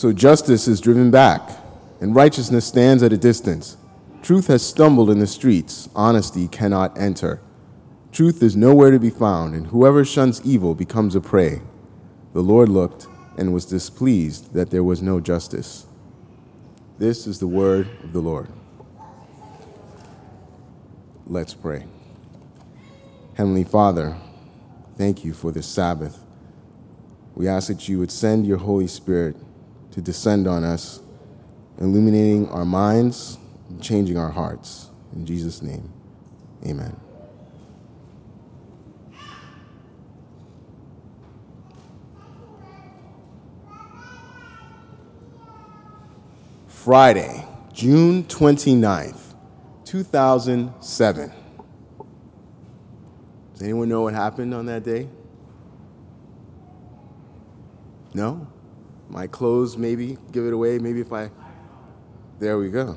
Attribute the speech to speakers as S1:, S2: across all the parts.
S1: So justice is driven back, and righteousness stands at a distance. Truth has stumbled in the streets, honesty cannot enter. Truth is nowhere to be found, and whoever shuns evil becomes a prey. The Lord looked and was displeased that there was no justice. This is the word of the Lord. Let's pray. Heavenly Father, thank you for this Sabbath. We ask that you would send your Holy Spirit to descend on us, illuminating our minds changing our hearts. In Jesus' name, amen. Friday, June 29th, 2007. Does anyone know what happened on that day? No? My clothes, maybe give it away. Maybe if I. There we go.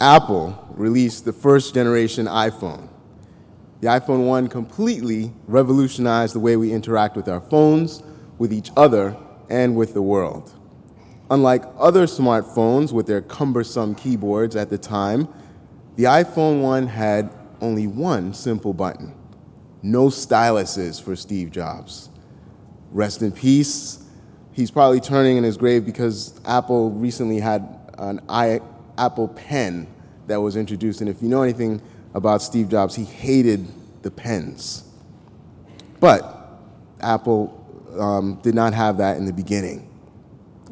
S1: Apple released the first generation iPhone. The iPhone 1 completely revolutionized the way we interact with our phones, with each other, and with the world. Unlike other smartphones with their cumbersome keyboards at the time, the iPhone 1 had only one simple button no styluses for Steve Jobs. Rest in peace. He's probably turning in his grave because Apple recently had an I, Apple Pen that was introduced. And if you know anything about Steve Jobs, he hated the pens. But Apple um, did not have that in the beginning.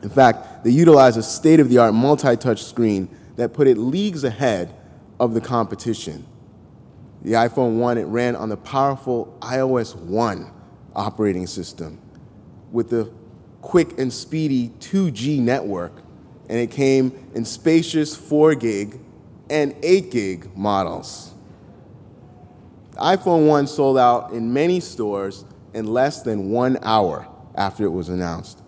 S1: In fact, they utilized a state of the art multi touch screen that put it leagues ahead of the competition. The iPhone 1, it ran on the powerful iOS 1 operating system with the quick and speedy 2G network, and it came in spacious 4 gig and 8 gig models. The iPhone 1 sold out in many stores in less than one hour after it was announced.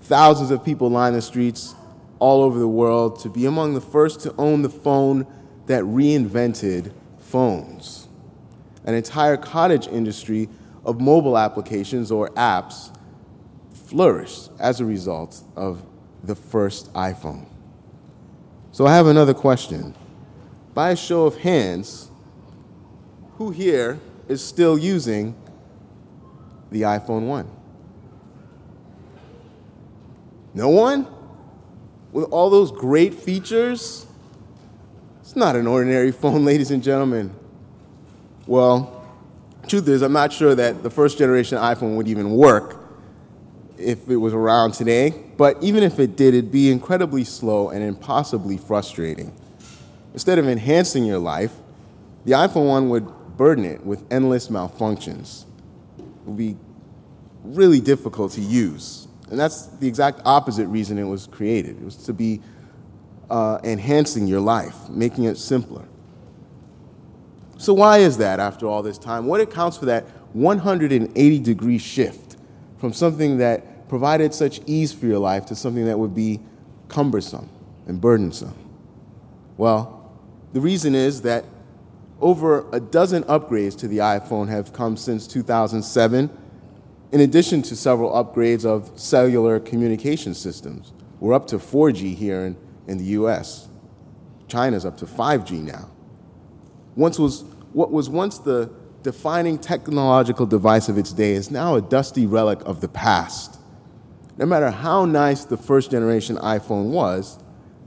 S1: Thousands of people lined the streets all over the world to be among the first to own the phone that reinvented phones. An entire cottage industry of mobile applications or apps flourished as a result of the first iPhone. So I have another question. By a show of hands, who here is still using the iPhone 1? No one? With all those great features? It's not an ordinary phone, ladies and gentlemen. Well, truth is, I'm not sure that the first generation iPhone would even work if it was around today, but even if it did, it'd be incredibly slow and impossibly frustrating. Instead of enhancing your life, the iPhone 1 would burden it with endless malfunctions. It would be really difficult to use. And that's the exact opposite reason it was created. It was to be uh, enhancing your life, making it simpler. So, why is that after all this time? What accounts for that 180 degree shift from something that provided such ease for your life to something that would be cumbersome and burdensome? Well, the reason is that over a dozen upgrades to the iPhone have come since 2007, in addition to several upgrades of cellular communication systems. We're up to 4G here in in the US. China's up to 5G now. Once was, what was once the defining technological device of its day is now a dusty relic of the past. No matter how nice the first generation iPhone was,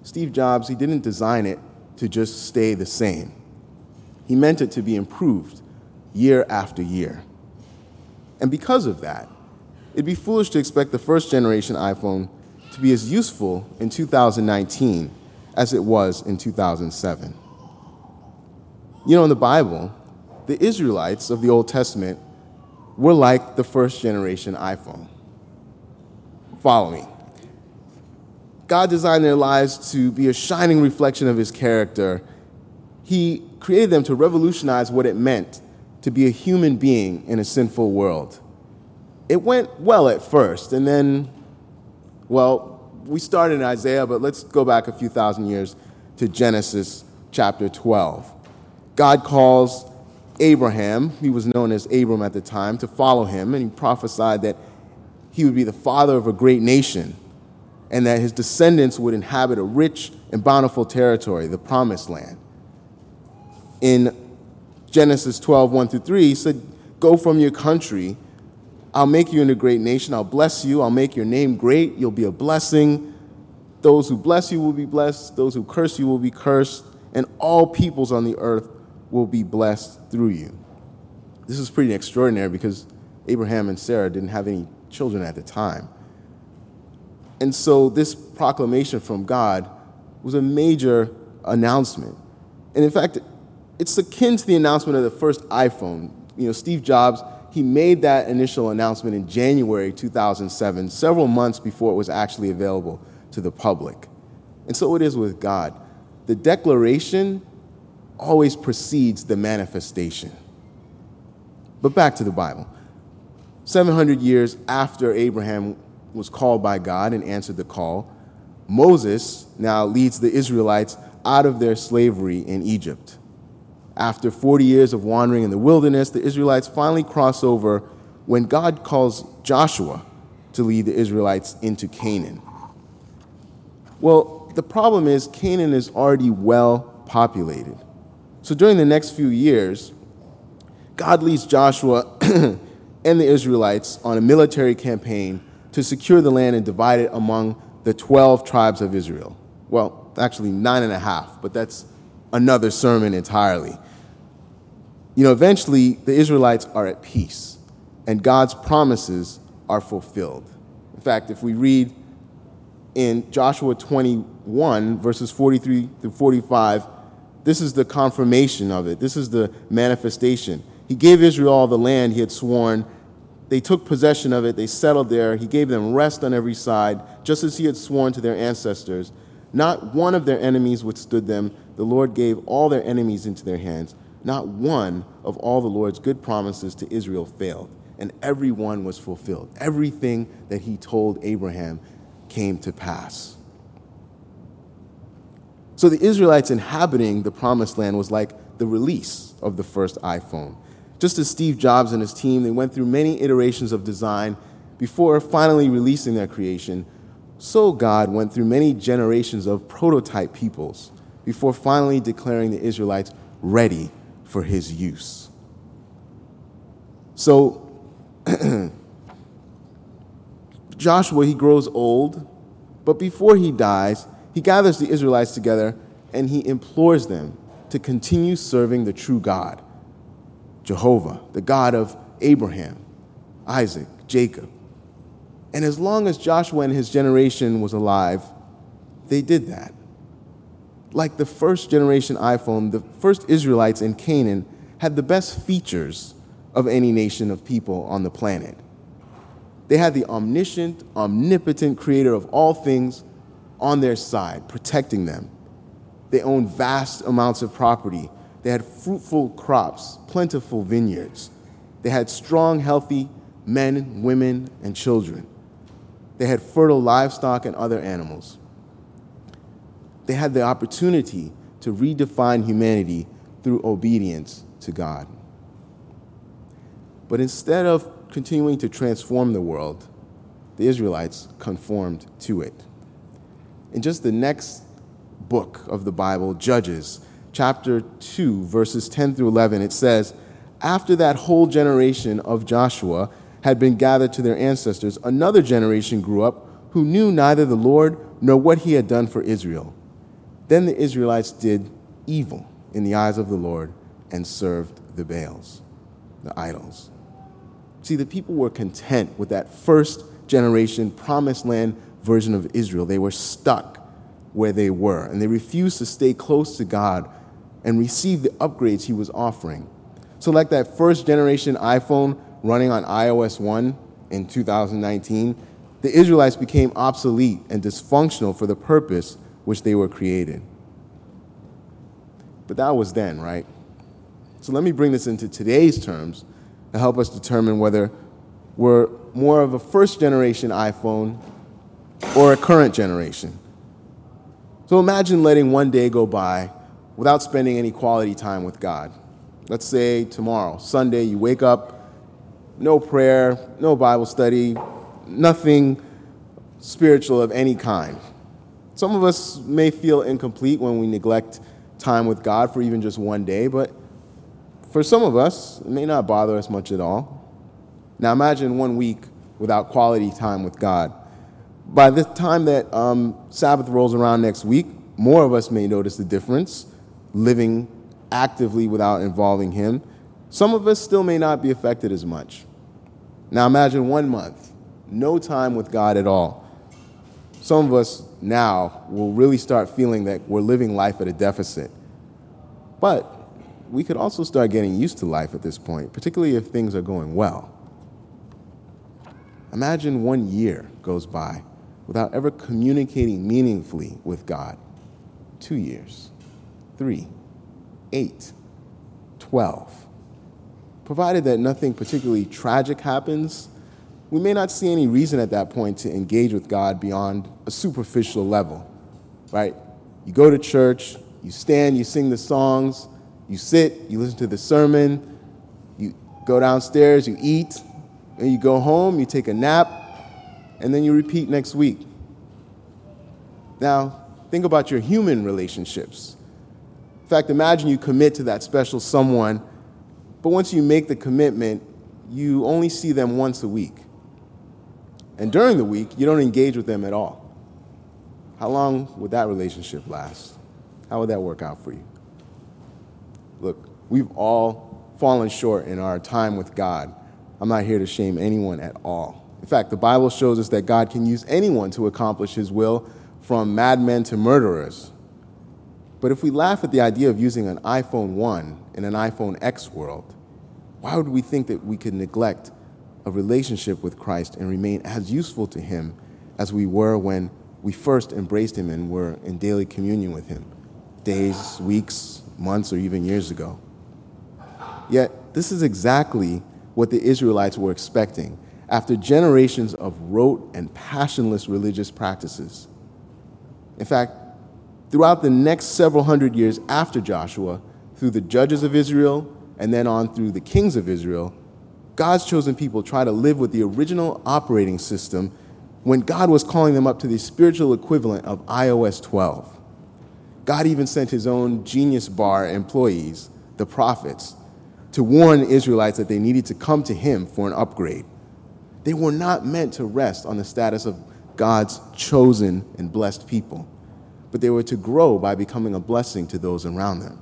S1: Steve Jobs, he didn't design it to just stay the same. He meant it to be improved year after year. And because of that, it'd be foolish to expect the first generation iPhone to be as useful in 2019 as it was in 2007. You know, in the Bible, the Israelites of the Old Testament were like the first generation iPhone. Follow me. God designed their lives to be a shining reflection of his character. He created them to revolutionize what it meant to be a human being in a sinful world. It went well at first, and then well, we started in Isaiah, but let's go back a few thousand years to Genesis chapter 12. God calls Abraham, he was known as Abram at the time, to follow him, and he prophesied that he would be the father of a great nation and that his descendants would inhabit a rich and bountiful territory, the promised land. In Genesis 12, 1 through 3, he said, Go from your country. I'll make you into a great nation. I'll bless you. I'll make your name great. You'll be a blessing. Those who bless you will be blessed. Those who curse you will be cursed. And all peoples on the earth will be blessed through you. This is pretty extraordinary because Abraham and Sarah didn't have any children at the time. And so this proclamation from God was a major announcement. And in fact, it's akin to the announcement of the first iPhone. You know, Steve Jobs, he made that initial announcement in January 2007, several months before it was actually available to the public. And so it is with God. The declaration always precedes the manifestation. But back to the Bible. 700 years after Abraham was called by God and answered the call, Moses now leads the Israelites out of their slavery in Egypt. After 40 years of wandering in the wilderness, the Israelites finally cross over when God calls Joshua to lead the Israelites into Canaan. Well, the problem is Canaan is already well populated. So during the next few years, God leads Joshua and the Israelites on a military campaign to secure the land and divide it among the 12 tribes of Israel. Well, actually, nine and a half, but that's another sermon entirely. You know, eventually, the Israelites are at peace, and God's promises are fulfilled. In fact, if we read in Joshua 21, verses 43 through 45, this is the confirmation of it. This is the manifestation. He gave Israel all the land he had sworn they took possession of it, they settled there. He gave them rest on every side, just as he had sworn to their ancestors. Not one of their enemies withstood them. The Lord gave all their enemies into their hands. Not one of all the Lord's good promises to Israel failed, and every one was fulfilled. Everything that he told Abraham came to pass. So the Israelites inhabiting the promised land was like the release of the first iPhone. Just as Steve Jobs and his team, they went through many iterations of design before finally releasing their creation, so God went through many generations of prototype peoples before finally declaring the Israelites ready for his use. So, Joshua, he grows old, but before he dies, he gathers the Israelites together and he implores them to continue serving the true God Jehovah, the God of Abraham, Isaac, Jacob. And as long as Joshua and his generation was alive, they did that. Like the first generation iPhone, the first Israelites in Canaan had the best features of any nation of people on the planet. They had the omniscient, omnipotent creator of all things on their side, protecting them. They owned vast amounts of property they had fruitful crops, plentiful vineyards. They had strong, healthy men, women, and children. They had fertile livestock and other animals. They had the opportunity to redefine humanity through obedience to God. But instead of continuing to transform the world, the Israelites conformed to it. In just the next book of the Bible, Judges, chapter 2, verses 10 through 11, it says, After that whole generation of Joshua had been gathered to their ancestors, another generation grew up who knew neither the Lord nor what he had done for Israel. Then the Israelites did evil in the eyes of the Lord and served the Baals, the idols. See, the people were content with that first generation promised land version of Israel. They were stuck where they were, and they refused to stay close to God and receive the upgrades he was offering. So, like that first generation iPhone running on iOS 1 in 2019, the Israelites became obsolete and dysfunctional for the purpose which they were created. But that was then, right? So let me bring this into today's terms to help us determine whether we're more of a first generation iPhone or a current generation. So imagine letting one day go by without spending any quality time with God. Let's say tomorrow, Sunday, you wake up, no prayer, no Bible study, nothing spiritual of any kind. Some of us may feel incomplete when we neglect time with God for even just one day, but for some of us, it may not bother us much at all. Now imagine one week without quality time with God. By the time that um, Sabbath rolls around next week, more of us may notice the difference living actively without involving Him. Some of us still may not be affected as much. Now imagine one month, no time with God at all. Some of us now will really start feeling that we're living life at a deficit. But we could also start getting used to life at this point, particularly if things are going well. Imagine one year goes by without ever communicating meaningfully with God. Two years, three, eight, twelve. Provided that nothing particularly tragic happens, we may not see any reason at that point to engage with God beyond a superficial level, right? You go to church, you stand, you sing the songs, you sit, you listen to the sermon, you go downstairs, you eat, and you go home, you take a nap, and then you repeat next week. Now, think about your human relationships. In fact, imagine you commit to that special someone, but once you make the commitment, you only see them once a week. And during the week, you don't engage with them at all. How long would that relationship last? How would that work out for you? Look, we've all fallen short in our time with God I'm not here to shame anyone at all. In fact, the Bible shows us that God can use anyone to accomplish his will, from madmen to murderers. But if we laugh at the idea of using an iPhone 1 in an iPhone X world, why would we think that we could neglect a relationship with Christ and remain as useful to him as we were when we first embraced him and were in daily communion with him, days, weeks, months, or even years ago? Yet, this is exactly what the Israelites were expecting after generations of rote and passionless religious practices. In fact, throughout the next several hundred years after Joshua, through the judges of Israel and then on through the kings of Israel, God's chosen people try to live with the original operating system when God was calling them up to the spiritual equivalent of iOS 12. God even sent his own genius bar employees, the prophets, to warn Israelites that they needed to come to him for an upgrade. They were not meant to rest on the status of God's chosen and blessed people, but they were to grow by becoming a blessing to those around them.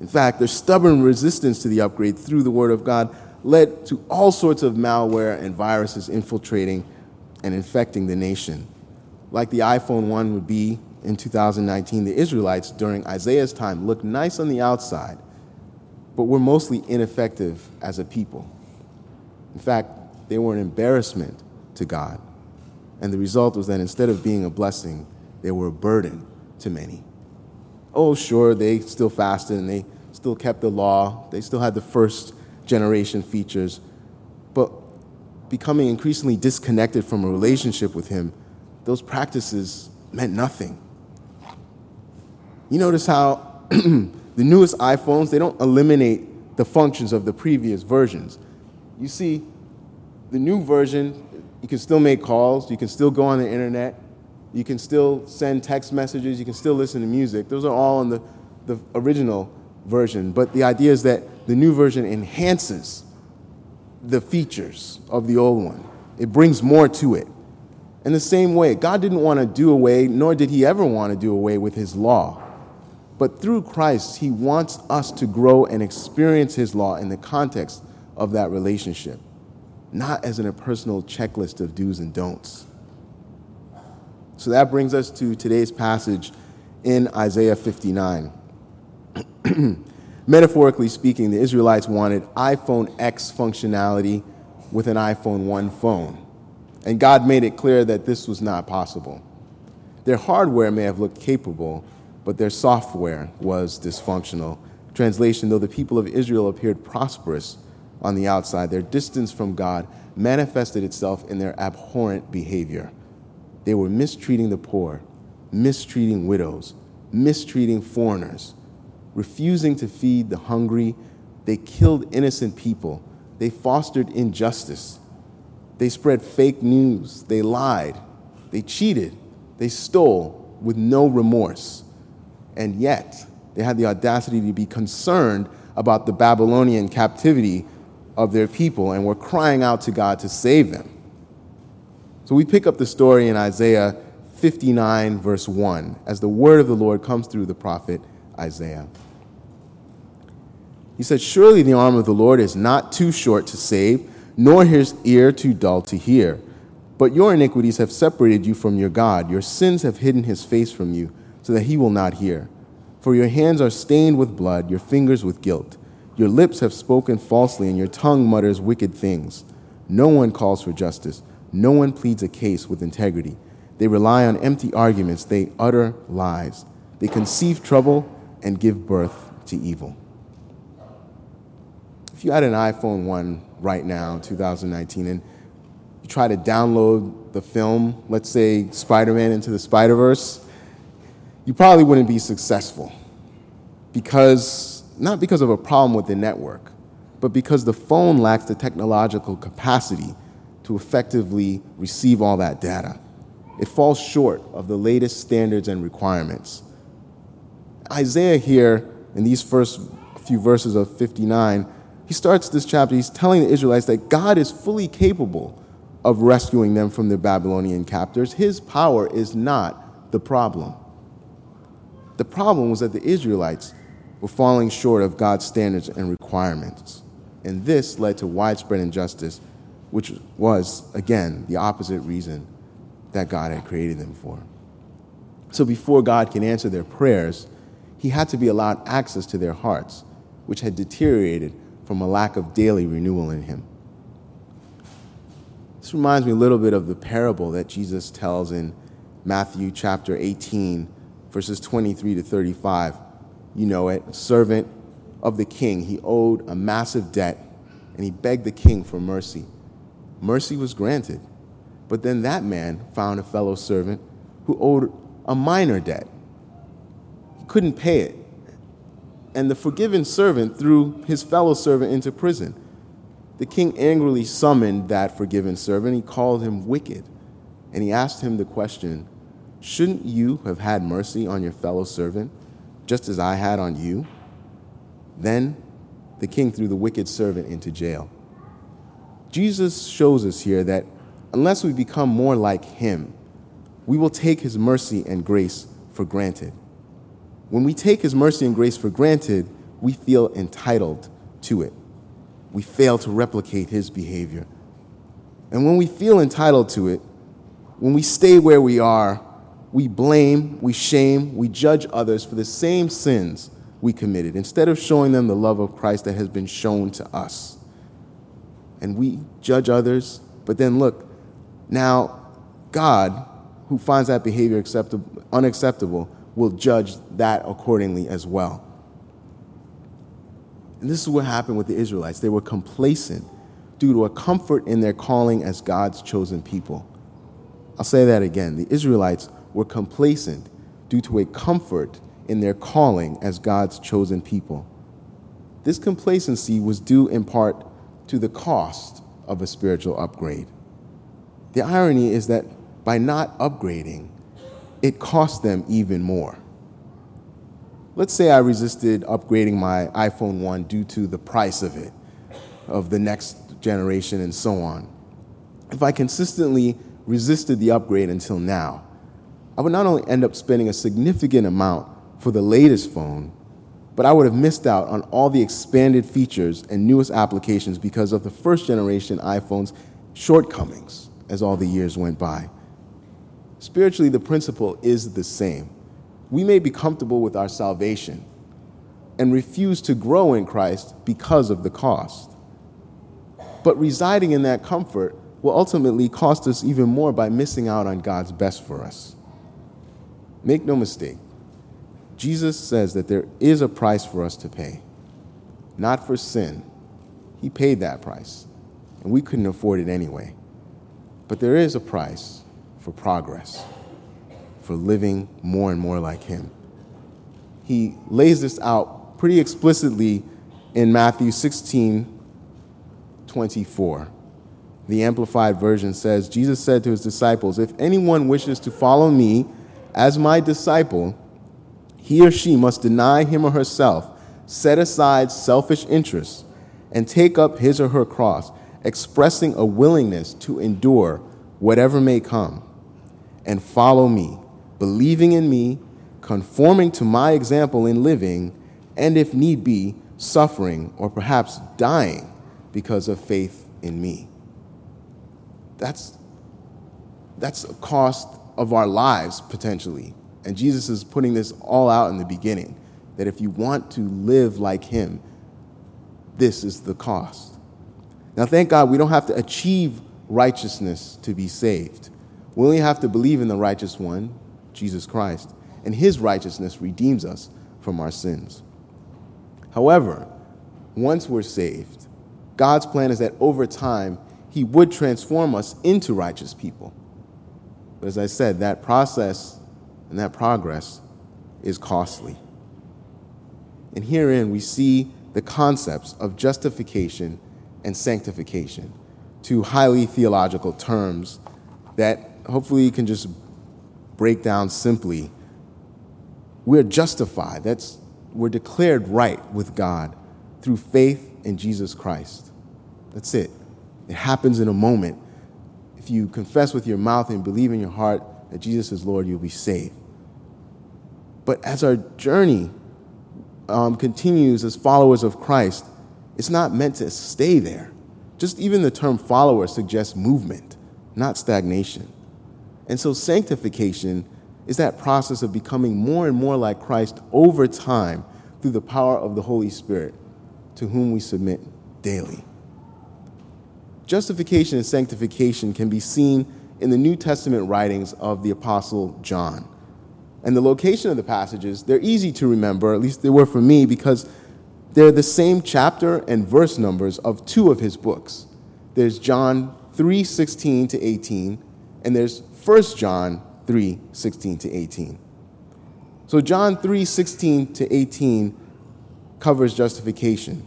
S1: In fact, their stubborn resistance to the upgrade through the Word of God led to all sorts of malware and viruses infiltrating and infecting the nation. Like the iPhone 1 would be in 2019, the Israelites during Isaiah's time looked nice on the outside, but were mostly ineffective as a people. In fact, they were an embarrassment to God. And the result was that instead of being a blessing, they were a burden to many. Oh, sure, they still fasted and they still kept the law, they still had the first generation features, but becoming increasingly disconnected from a relationship with Him, those practices meant nothing. You notice how The newest iPhones, they don't eliminate the functions of the previous versions. You see, the new version, you can still make calls, you can still go on the internet, you can still send text messages, you can still listen to music. Those are all in the, the original version. But the idea is that the new version enhances the features of the old one, it brings more to it. In the same way, God didn't want to do away, nor did he ever want to do away with his law. But through Christ, He wants us to grow and experience His law in the context of that relationship, not as an impersonal checklist of do's and don'ts. So that brings us to today's passage in Isaiah 59. Metaphorically speaking, the Israelites wanted iPhone X functionality with an iPhone 1 phone. And God made it clear that this was not possible. Their hardware may have looked capable, but their software was dysfunctional. Translation Though the people of Israel appeared prosperous on the outside, their distance from God manifested itself in their abhorrent behavior. They were mistreating the poor, mistreating widows, mistreating foreigners, refusing to feed the hungry. They killed innocent people. They fostered injustice. They spread fake news. They lied. They cheated. They stole with no remorse. And yet, they had the audacity to be concerned about the Babylonian captivity of their people and were crying out to God to save them. So we pick up the story in Isaiah 59, verse 1, as the word of the Lord comes through the prophet Isaiah. He said, Surely the arm of the Lord is not too short to save, nor his ear too dull to hear. But your iniquities have separated you from your God. Your sins have hidden his face from you, so that he will not hear. For your hands are stained with blood, your fingers with guilt. Your lips have spoken falsely, and your tongue mutters wicked things. No one calls for justice, no one pleads a case with integrity. They rely on empty arguments, they utter lies. They conceive trouble and give birth to evil. If you had an iPhone 1 right now, 2019, and you try to download the film, let's say Spider Man into the Spider Verse, you probably wouldn't be successful. Because, not because of a problem with the network, but because the phone lacks the technological capacity to effectively receive all that data. It falls short of the latest standards and requirements. Isaiah here, in these first few verses of 59, he starts this chapter, he's telling the Israelites that God is fully capable of rescuing them from their Babylonian captors. His power is not the problem. The problem was that the Israelites were falling short of God's standards and requirements. And this led to widespread injustice, which was, again, the opposite reason that God had created them for. So before God can answer their prayers, he had to be allowed access to their hearts, which had deteriorated from a lack of daily renewal in him. This reminds me a little bit of the parable that Jesus tells in Matthew chapter 18, verses 23 to 35. You know it. Servant of the king, he owed a massive debt, and he begged the king for mercy. Mercy was granted. But then that man found a fellow servant who owed a minor debt. He couldn't pay it and the forgiven servant threw his fellow servant into prison. The king angrily summoned that forgiven servant. He called him wicked, and he asked him the question Shouldn't you have had mercy on your fellow servant, just as I had on you? Then the king threw the wicked servant into jail. Jesus shows us here that unless we become more like him, we will take his mercy and grace for granted. When we take his mercy and grace for granted, we feel entitled to it. We fail to replicate his behavior. And when we feel entitled to it, when we stay where we are, we blame, we shame, we judge others for the same sins we committed instead of showing them the love of Christ that has been shown to us. And we judge others, but then look, now God, who finds that behavior acceptable, unacceptable, will judge that accordingly as well. And this is what happened with the Israelites. They were complacent due to a comfort in their calling as God's chosen people. I'll say that again. The Israelites were complacent due to a comfort in their calling as God's chosen people. This complacency was due in part to the cost of a spiritual upgrade. The irony is that by not upgrading, it cost them even more. Let's say I resisted upgrading my iPhone 1 due to the price of it, of the next generation, and so on. If I consistently resisted the upgrade until now, I would not only end up spending a significant amount for the latest phone, but I would have missed out on all the expanded features and newest applications because of the first generation iPhone's shortcomings as all the years went by. Spiritually, the principle is the same. We may be comfortable with our salvation and refuse to grow in Christ because of the cost. But residing in that comfort will ultimately cost us even more by missing out on God's best for us. Make no mistake, Jesus says that there is a price for us to pay. Not for sin. He paid that price, and we couldn't afford it anyway. But there is a price for progress, for living more and more like Him. He lays this out pretty explicitly in Matthew 16 24. the Amplified Version says Jesus said to his disciples, If anyone wishes to follow me as my disciple, he or she must deny him or herself, set aside selfish interests, and take up his or her cross, expressing a willingness to endure whatever may come, and follow me, believing in me, conforming to my example in living, and if need be, suffering or perhaps dying because of faith in me. That's, that's a cost of our lives, potentially. And Jesus is putting this all out in the beginning that if you want to live like Him, this is the cost. Now, thank God we don't have to achieve righteousness to be saved. We only have to believe in the righteous one, Jesus Christ, and His righteousness redeems us from our sins. However, once we're saved, God's plan is that over time, He would transform us into righteous people. But as I said, that process and that progress is costly. And herein we see the concepts of justification and sanctification, two highly theological terms that hopefully you can just break down simply. We're justified, that's, we're declared right with God through faith in Jesus Christ. That's it. It happens in a moment. If you confess with your mouth and believe in your heart that Jesus is Lord, you'll be saved. But as our journey um, continues as followers of Christ, it's not meant to stay there. Just even the term follower suggests movement, not stagnation. And so sanctification is that process of becoming more and more like Christ over time through the power of the Holy Spirit, to whom we submit daily. Justification and sanctification can be seen in the New Testament writings of the Apostle John. And the location of the passages, they're easy to remember, at least they were for me, because they're the same chapter and verse numbers of two of his books. There's John 3 16 to 18, and there's 1 John 3 16 to 18. So, John 3 16 to 18 covers justification.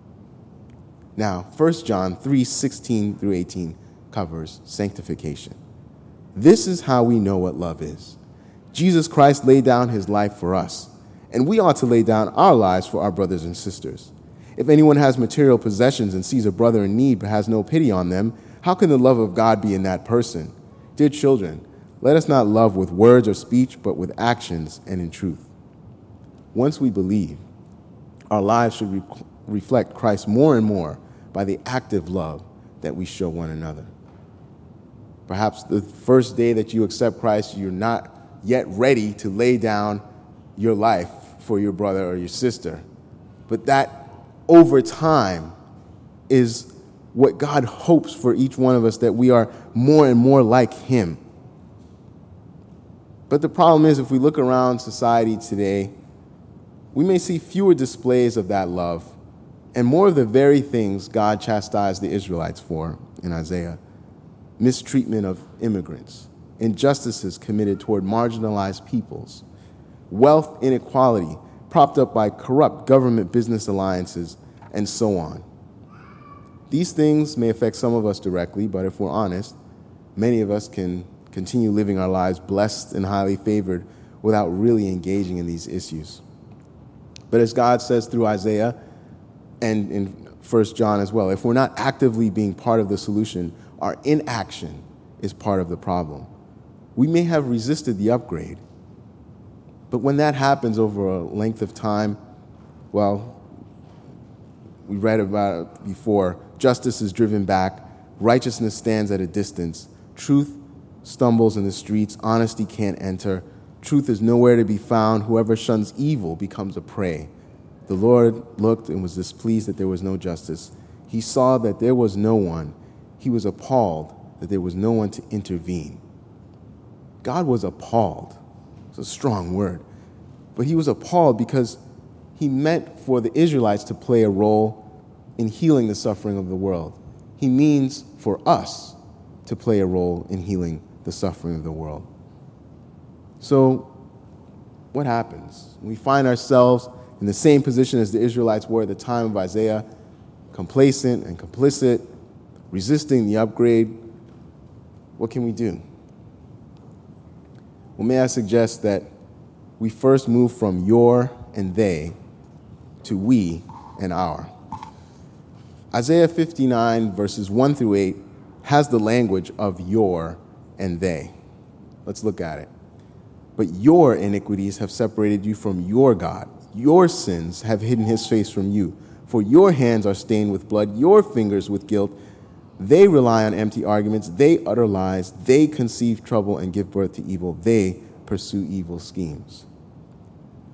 S1: Now, 1 John 3 16 through 18 covers sanctification. This is how we know what love is. Jesus Christ laid down his life for us and we ought to lay down our lives for our brothers and sisters. If anyone has material possessions and sees a brother in need but has no pity on them, how can the love of God be in that person? Dear children, let us not love with words or speech, but with actions and in truth. Once we believe, our lives should re- reflect Christ more and more by the active love that we show one another. Perhaps the first day that you accept Christ, you're not yet ready to lay down your life for your brother or your sister. But that over time is what God hopes for each one of us that we are more and more like Him. But the problem is, if we look around society today, we may see fewer displays of that love and more of the very things God chastised the Israelites for in Isaiah mistreatment of immigrants, injustices committed toward marginalized peoples wealth inequality propped up by corrupt government business alliances, and so on. These things may affect some of us directly, but if we're honest, many of us can continue living our lives blessed and highly favored without really engaging in these issues. But as God says through Isaiah and in 1 John as well, if we're not actively being part of the solution, our inaction is part of the problem. We may have resisted the upgrade, but when that happens over a length of time, well, we read about it before justice is driven back, righteousness stands at a distance, truth stumbles in the streets, honesty can't enter, truth is nowhere to be found, whoever shuns evil becomes a prey. The Lord looked and was displeased that there was no justice. He saw that there was no one. He was appalled that there was no one to intervene. God was appalled. It's a strong word. But he was appalled because he meant for the Israelites to play a role in healing the suffering of the world. He means for us to play a role in healing the suffering of the world. So, what happens? We find ourselves in the same position as the Israelites were at the time of Isaiah, complacent and complicit, resisting the upgrade. What can we do? Well, may I suggest that we first move from your and they to we and our. Isaiah 59, verses 1 through 8, has the language of your and they. Let's look at it. But your iniquities have separated you from your God. Your sins have hidden his face from you. For your hands are stained with blood, your fingers with guilt. They rely on empty arguments. They utter lies. They conceive trouble and give birth to evil. They pursue evil schemes.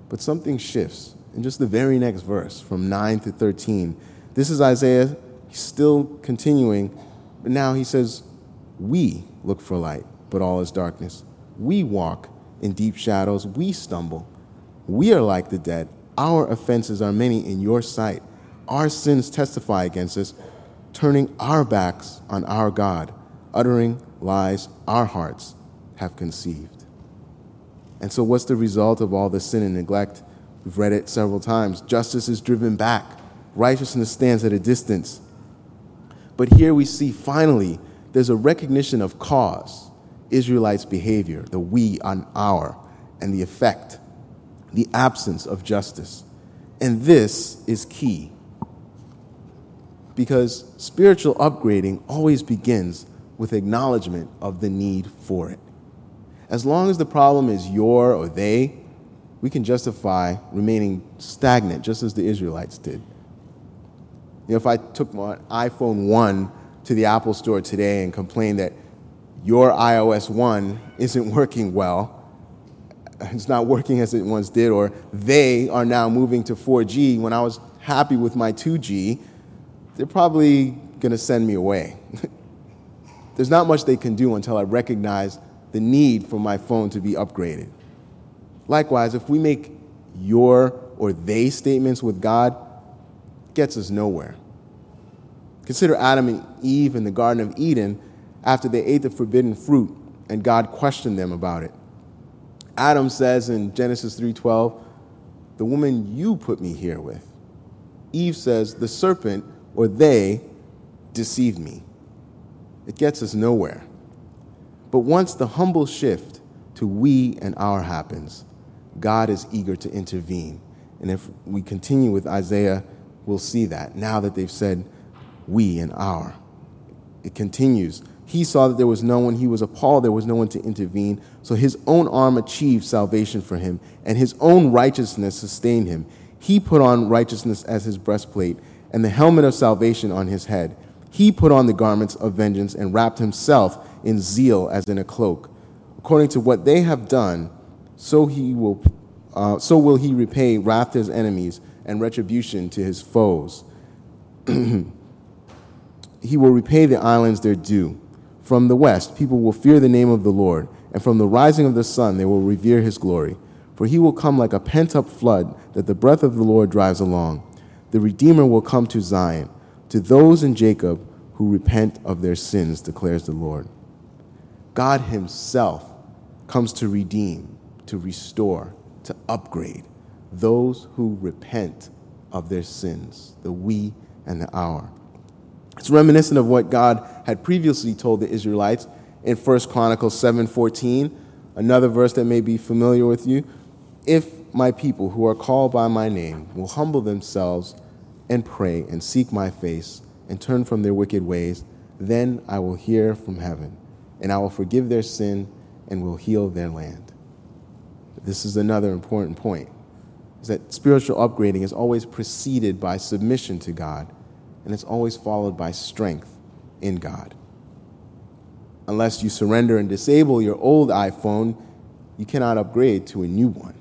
S1: But something shifts in just the very next verse, from 9 to 13. This is Isaiah still continuing, but now he says, We look for light, but all is darkness. We walk in deep shadows. We stumble. We are like the dead. Our offenses are many in your sight. Our sins testify against us, turning our backs on our God, uttering lies our hearts have conceived. And so, what's the result of all the sin and neglect? We've read it several times. Justice is driven back, righteousness stands at a distance. But here we see finally there's a recognition of cause, Israelites' behavior, the we on our, and the effect, the absence of justice. And this is key because spiritual upgrading always begins with acknowledgement of the need for it. As long as the problem is your or they, we can justify remaining stagnant, just as the Israelites did. You know, if I took my iPhone 1 to the Apple store today and complained that your iOS 1 isn't working well, it's not working as it once did, or they are now moving to 4G when I was happy with my 2G, they're probably going to send me away. There's not much they can do until I recognize the need for my phone to be upgraded. Likewise, if we make your or they statements with God, gets us nowhere. Consider Adam and Eve in the Garden of Eden after they ate the forbidden fruit and God questioned them about it. Adam says in Genesis 3:12, "The woman you put me here with." Eve says, "The serpent or they deceived me." It gets us nowhere. But once the humble shift to we and our happens, God is eager to intervene. And if we continue with Isaiah, we'll see that now that they've said we and our. It continues. He saw that there was no one, he was appalled there was no one to intervene. So his own arm achieved salvation for him, and his own righteousness sustained him. He put on righteousness as his breastplate, and the helmet of salvation on his head. He put on the garments of vengeance and wrapped himself in zeal as in a cloak. According to what they have done, so he will, uh, so will he repay wrath to his enemies and retribution to his foes. he will repay the islands their due. From the west, people will fear the name of the Lord, and from the rising of the sun, they will revere his glory. For he will come like a pent up flood that the breath of the Lord drives along. The Redeemer will come to Zion, to those in Jacob who repent of their sins, declares the Lord. God himself comes to redeem, to restore, to upgrade those who repent of their sins, the we and the our. It's reminiscent of what God had previously told the Israelites in 1 Chronicles 7:14, another verse that may be familiar with you. If my people who are called by my name will humble themselves and pray and seek my face and turn from their wicked ways, then I will hear from heaven, and I will forgive their sin and will heal their land. This is another important point. Is that spiritual upgrading is always preceded by submission to God and it's always followed by strength in God. Unless you surrender and disable your old iPhone, you cannot upgrade to a new one.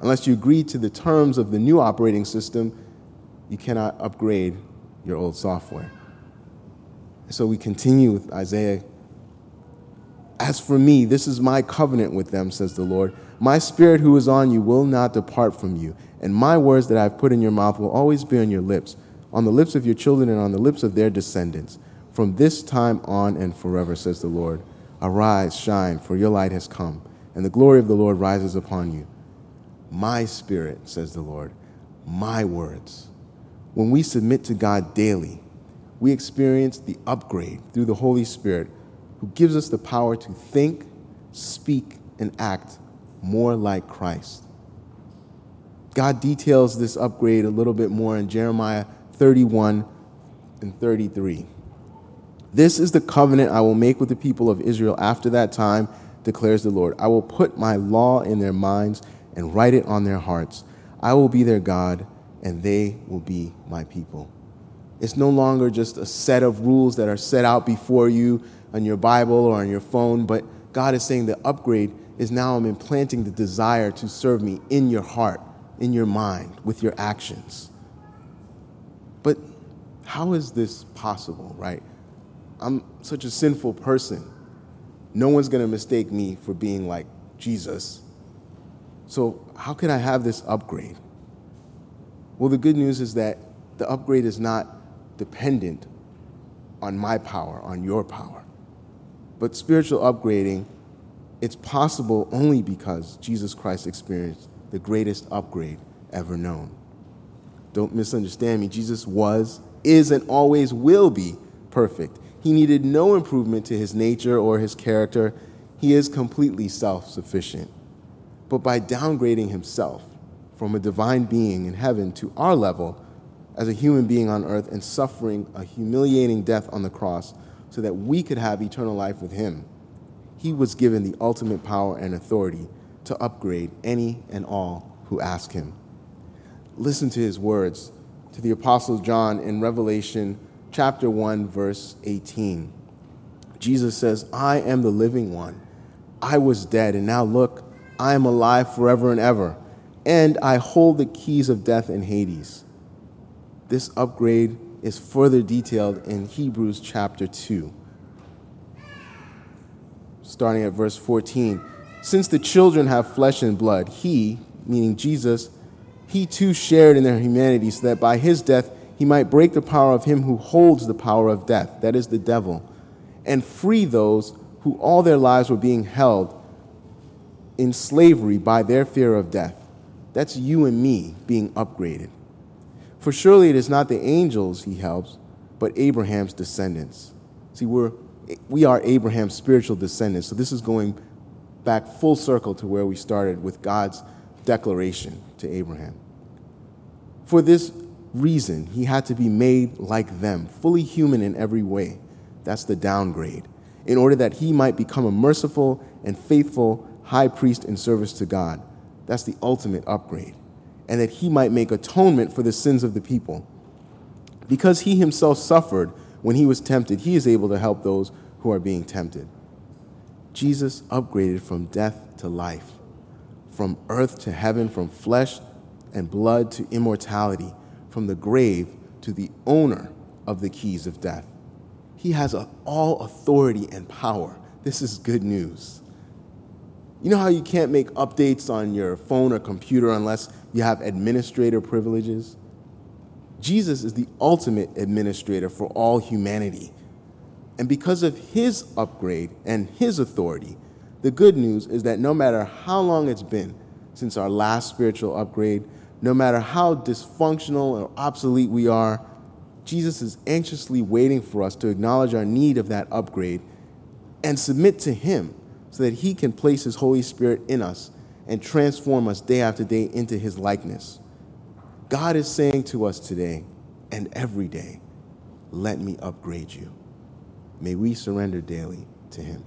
S1: Unless you agree to the terms of the new operating system, you cannot upgrade your old software. So we continue with Isaiah As for me, this is my covenant with them, says the Lord. My spirit who is on you will not depart from you, and my words that I have put in your mouth will always be on your lips, on the lips of your children and on the lips of their descendants, from this time on and forever, says the Lord. Arise, shine, for your light has come, and the glory of the Lord rises upon you. My spirit, says the Lord, my words. When we submit to God daily, we experience the upgrade through the Holy Spirit who gives us the power to think, speak, and act more like Christ. God details this upgrade a little bit more in Jeremiah 31 and 33. This is the covenant I will make with the people of Israel after that time, declares the Lord. I will put my law in their minds and write it on their hearts. I will be their God, and they will be my people. It's no longer just a set of rules that are set out before you on your Bible or on your phone, but God is saying the upgrade is now I'm implanting the desire to serve me in your heart, in your mind, with your actions. How is this possible, right? I'm such a sinful person. No one's going to mistake me for being like Jesus. So, how can I have this upgrade? Well, the good news is that the upgrade is not dependent on my power, on your power. But spiritual upgrading, it's possible only because Jesus Christ experienced the greatest upgrade ever known. Don't misunderstand me. Jesus was, is, and always will be perfect. He needed no improvement to his nature or his character. He is completely self sufficient. But by downgrading himself from a divine being in heaven to our level as a human being on earth and suffering a humiliating death on the cross, so that we could have eternal life with him. He was given the ultimate power and authority to upgrade any and all who ask him. Listen to his words to the Apostle John in Revelation chapter 1, verse 18. Jesus says, I am the living one. I was dead, and now look, I am alive forever and ever, and I hold the keys of death and Hades. This upgrade is further detailed in Hebrews chapter 2. Starting at verse 14. Since the children have flesh and blood, he, meaning Jesus, he too shared in their humanity, so that by his death he might break the power of him who holds the power of death, that is the devil, and free those who all their lives were being held in slavery by their fear of death. That's you and me being upgraded. For surely it is not the angels he helps, but Abraham's descendants. See, we're, we are Abraham's spiritual descendants. So this is going back full circle to where we started with God's declaration to Abraham. For this reason, he had to be made like them, fully human in every way. That's the downgrade, in order that he might become a merciful and faithful high priest in service to God. That's the ultimate upgrade and that he might make atonement for the sins of the people. Because he himself suffered when he was tempted, he is able to help those who are being tempted. Jesus upgraded from death to life, from earth to heaven, from flesh and blood to immortality, from the grave to the owner of the keys of death. He has all authority and power. This is good news. You know how you can't make updates on your phone or computer unless you have administrator privileges? Jesus is the ultimate administrator for all humanity. And because of his upgrade and his authority, the good news is that no matter how long it's been since our last spiritual upgrade, no matter how dysfunctional or obsolete we are, Jesus is anxiously waiting for us to acknowledge our need of that upgrade and submit to him so that he can place his Holy Spirit in us and transform us day after day into his likeness. God is saying to us today and every day, let me upgrade you. May we surrender daily to him.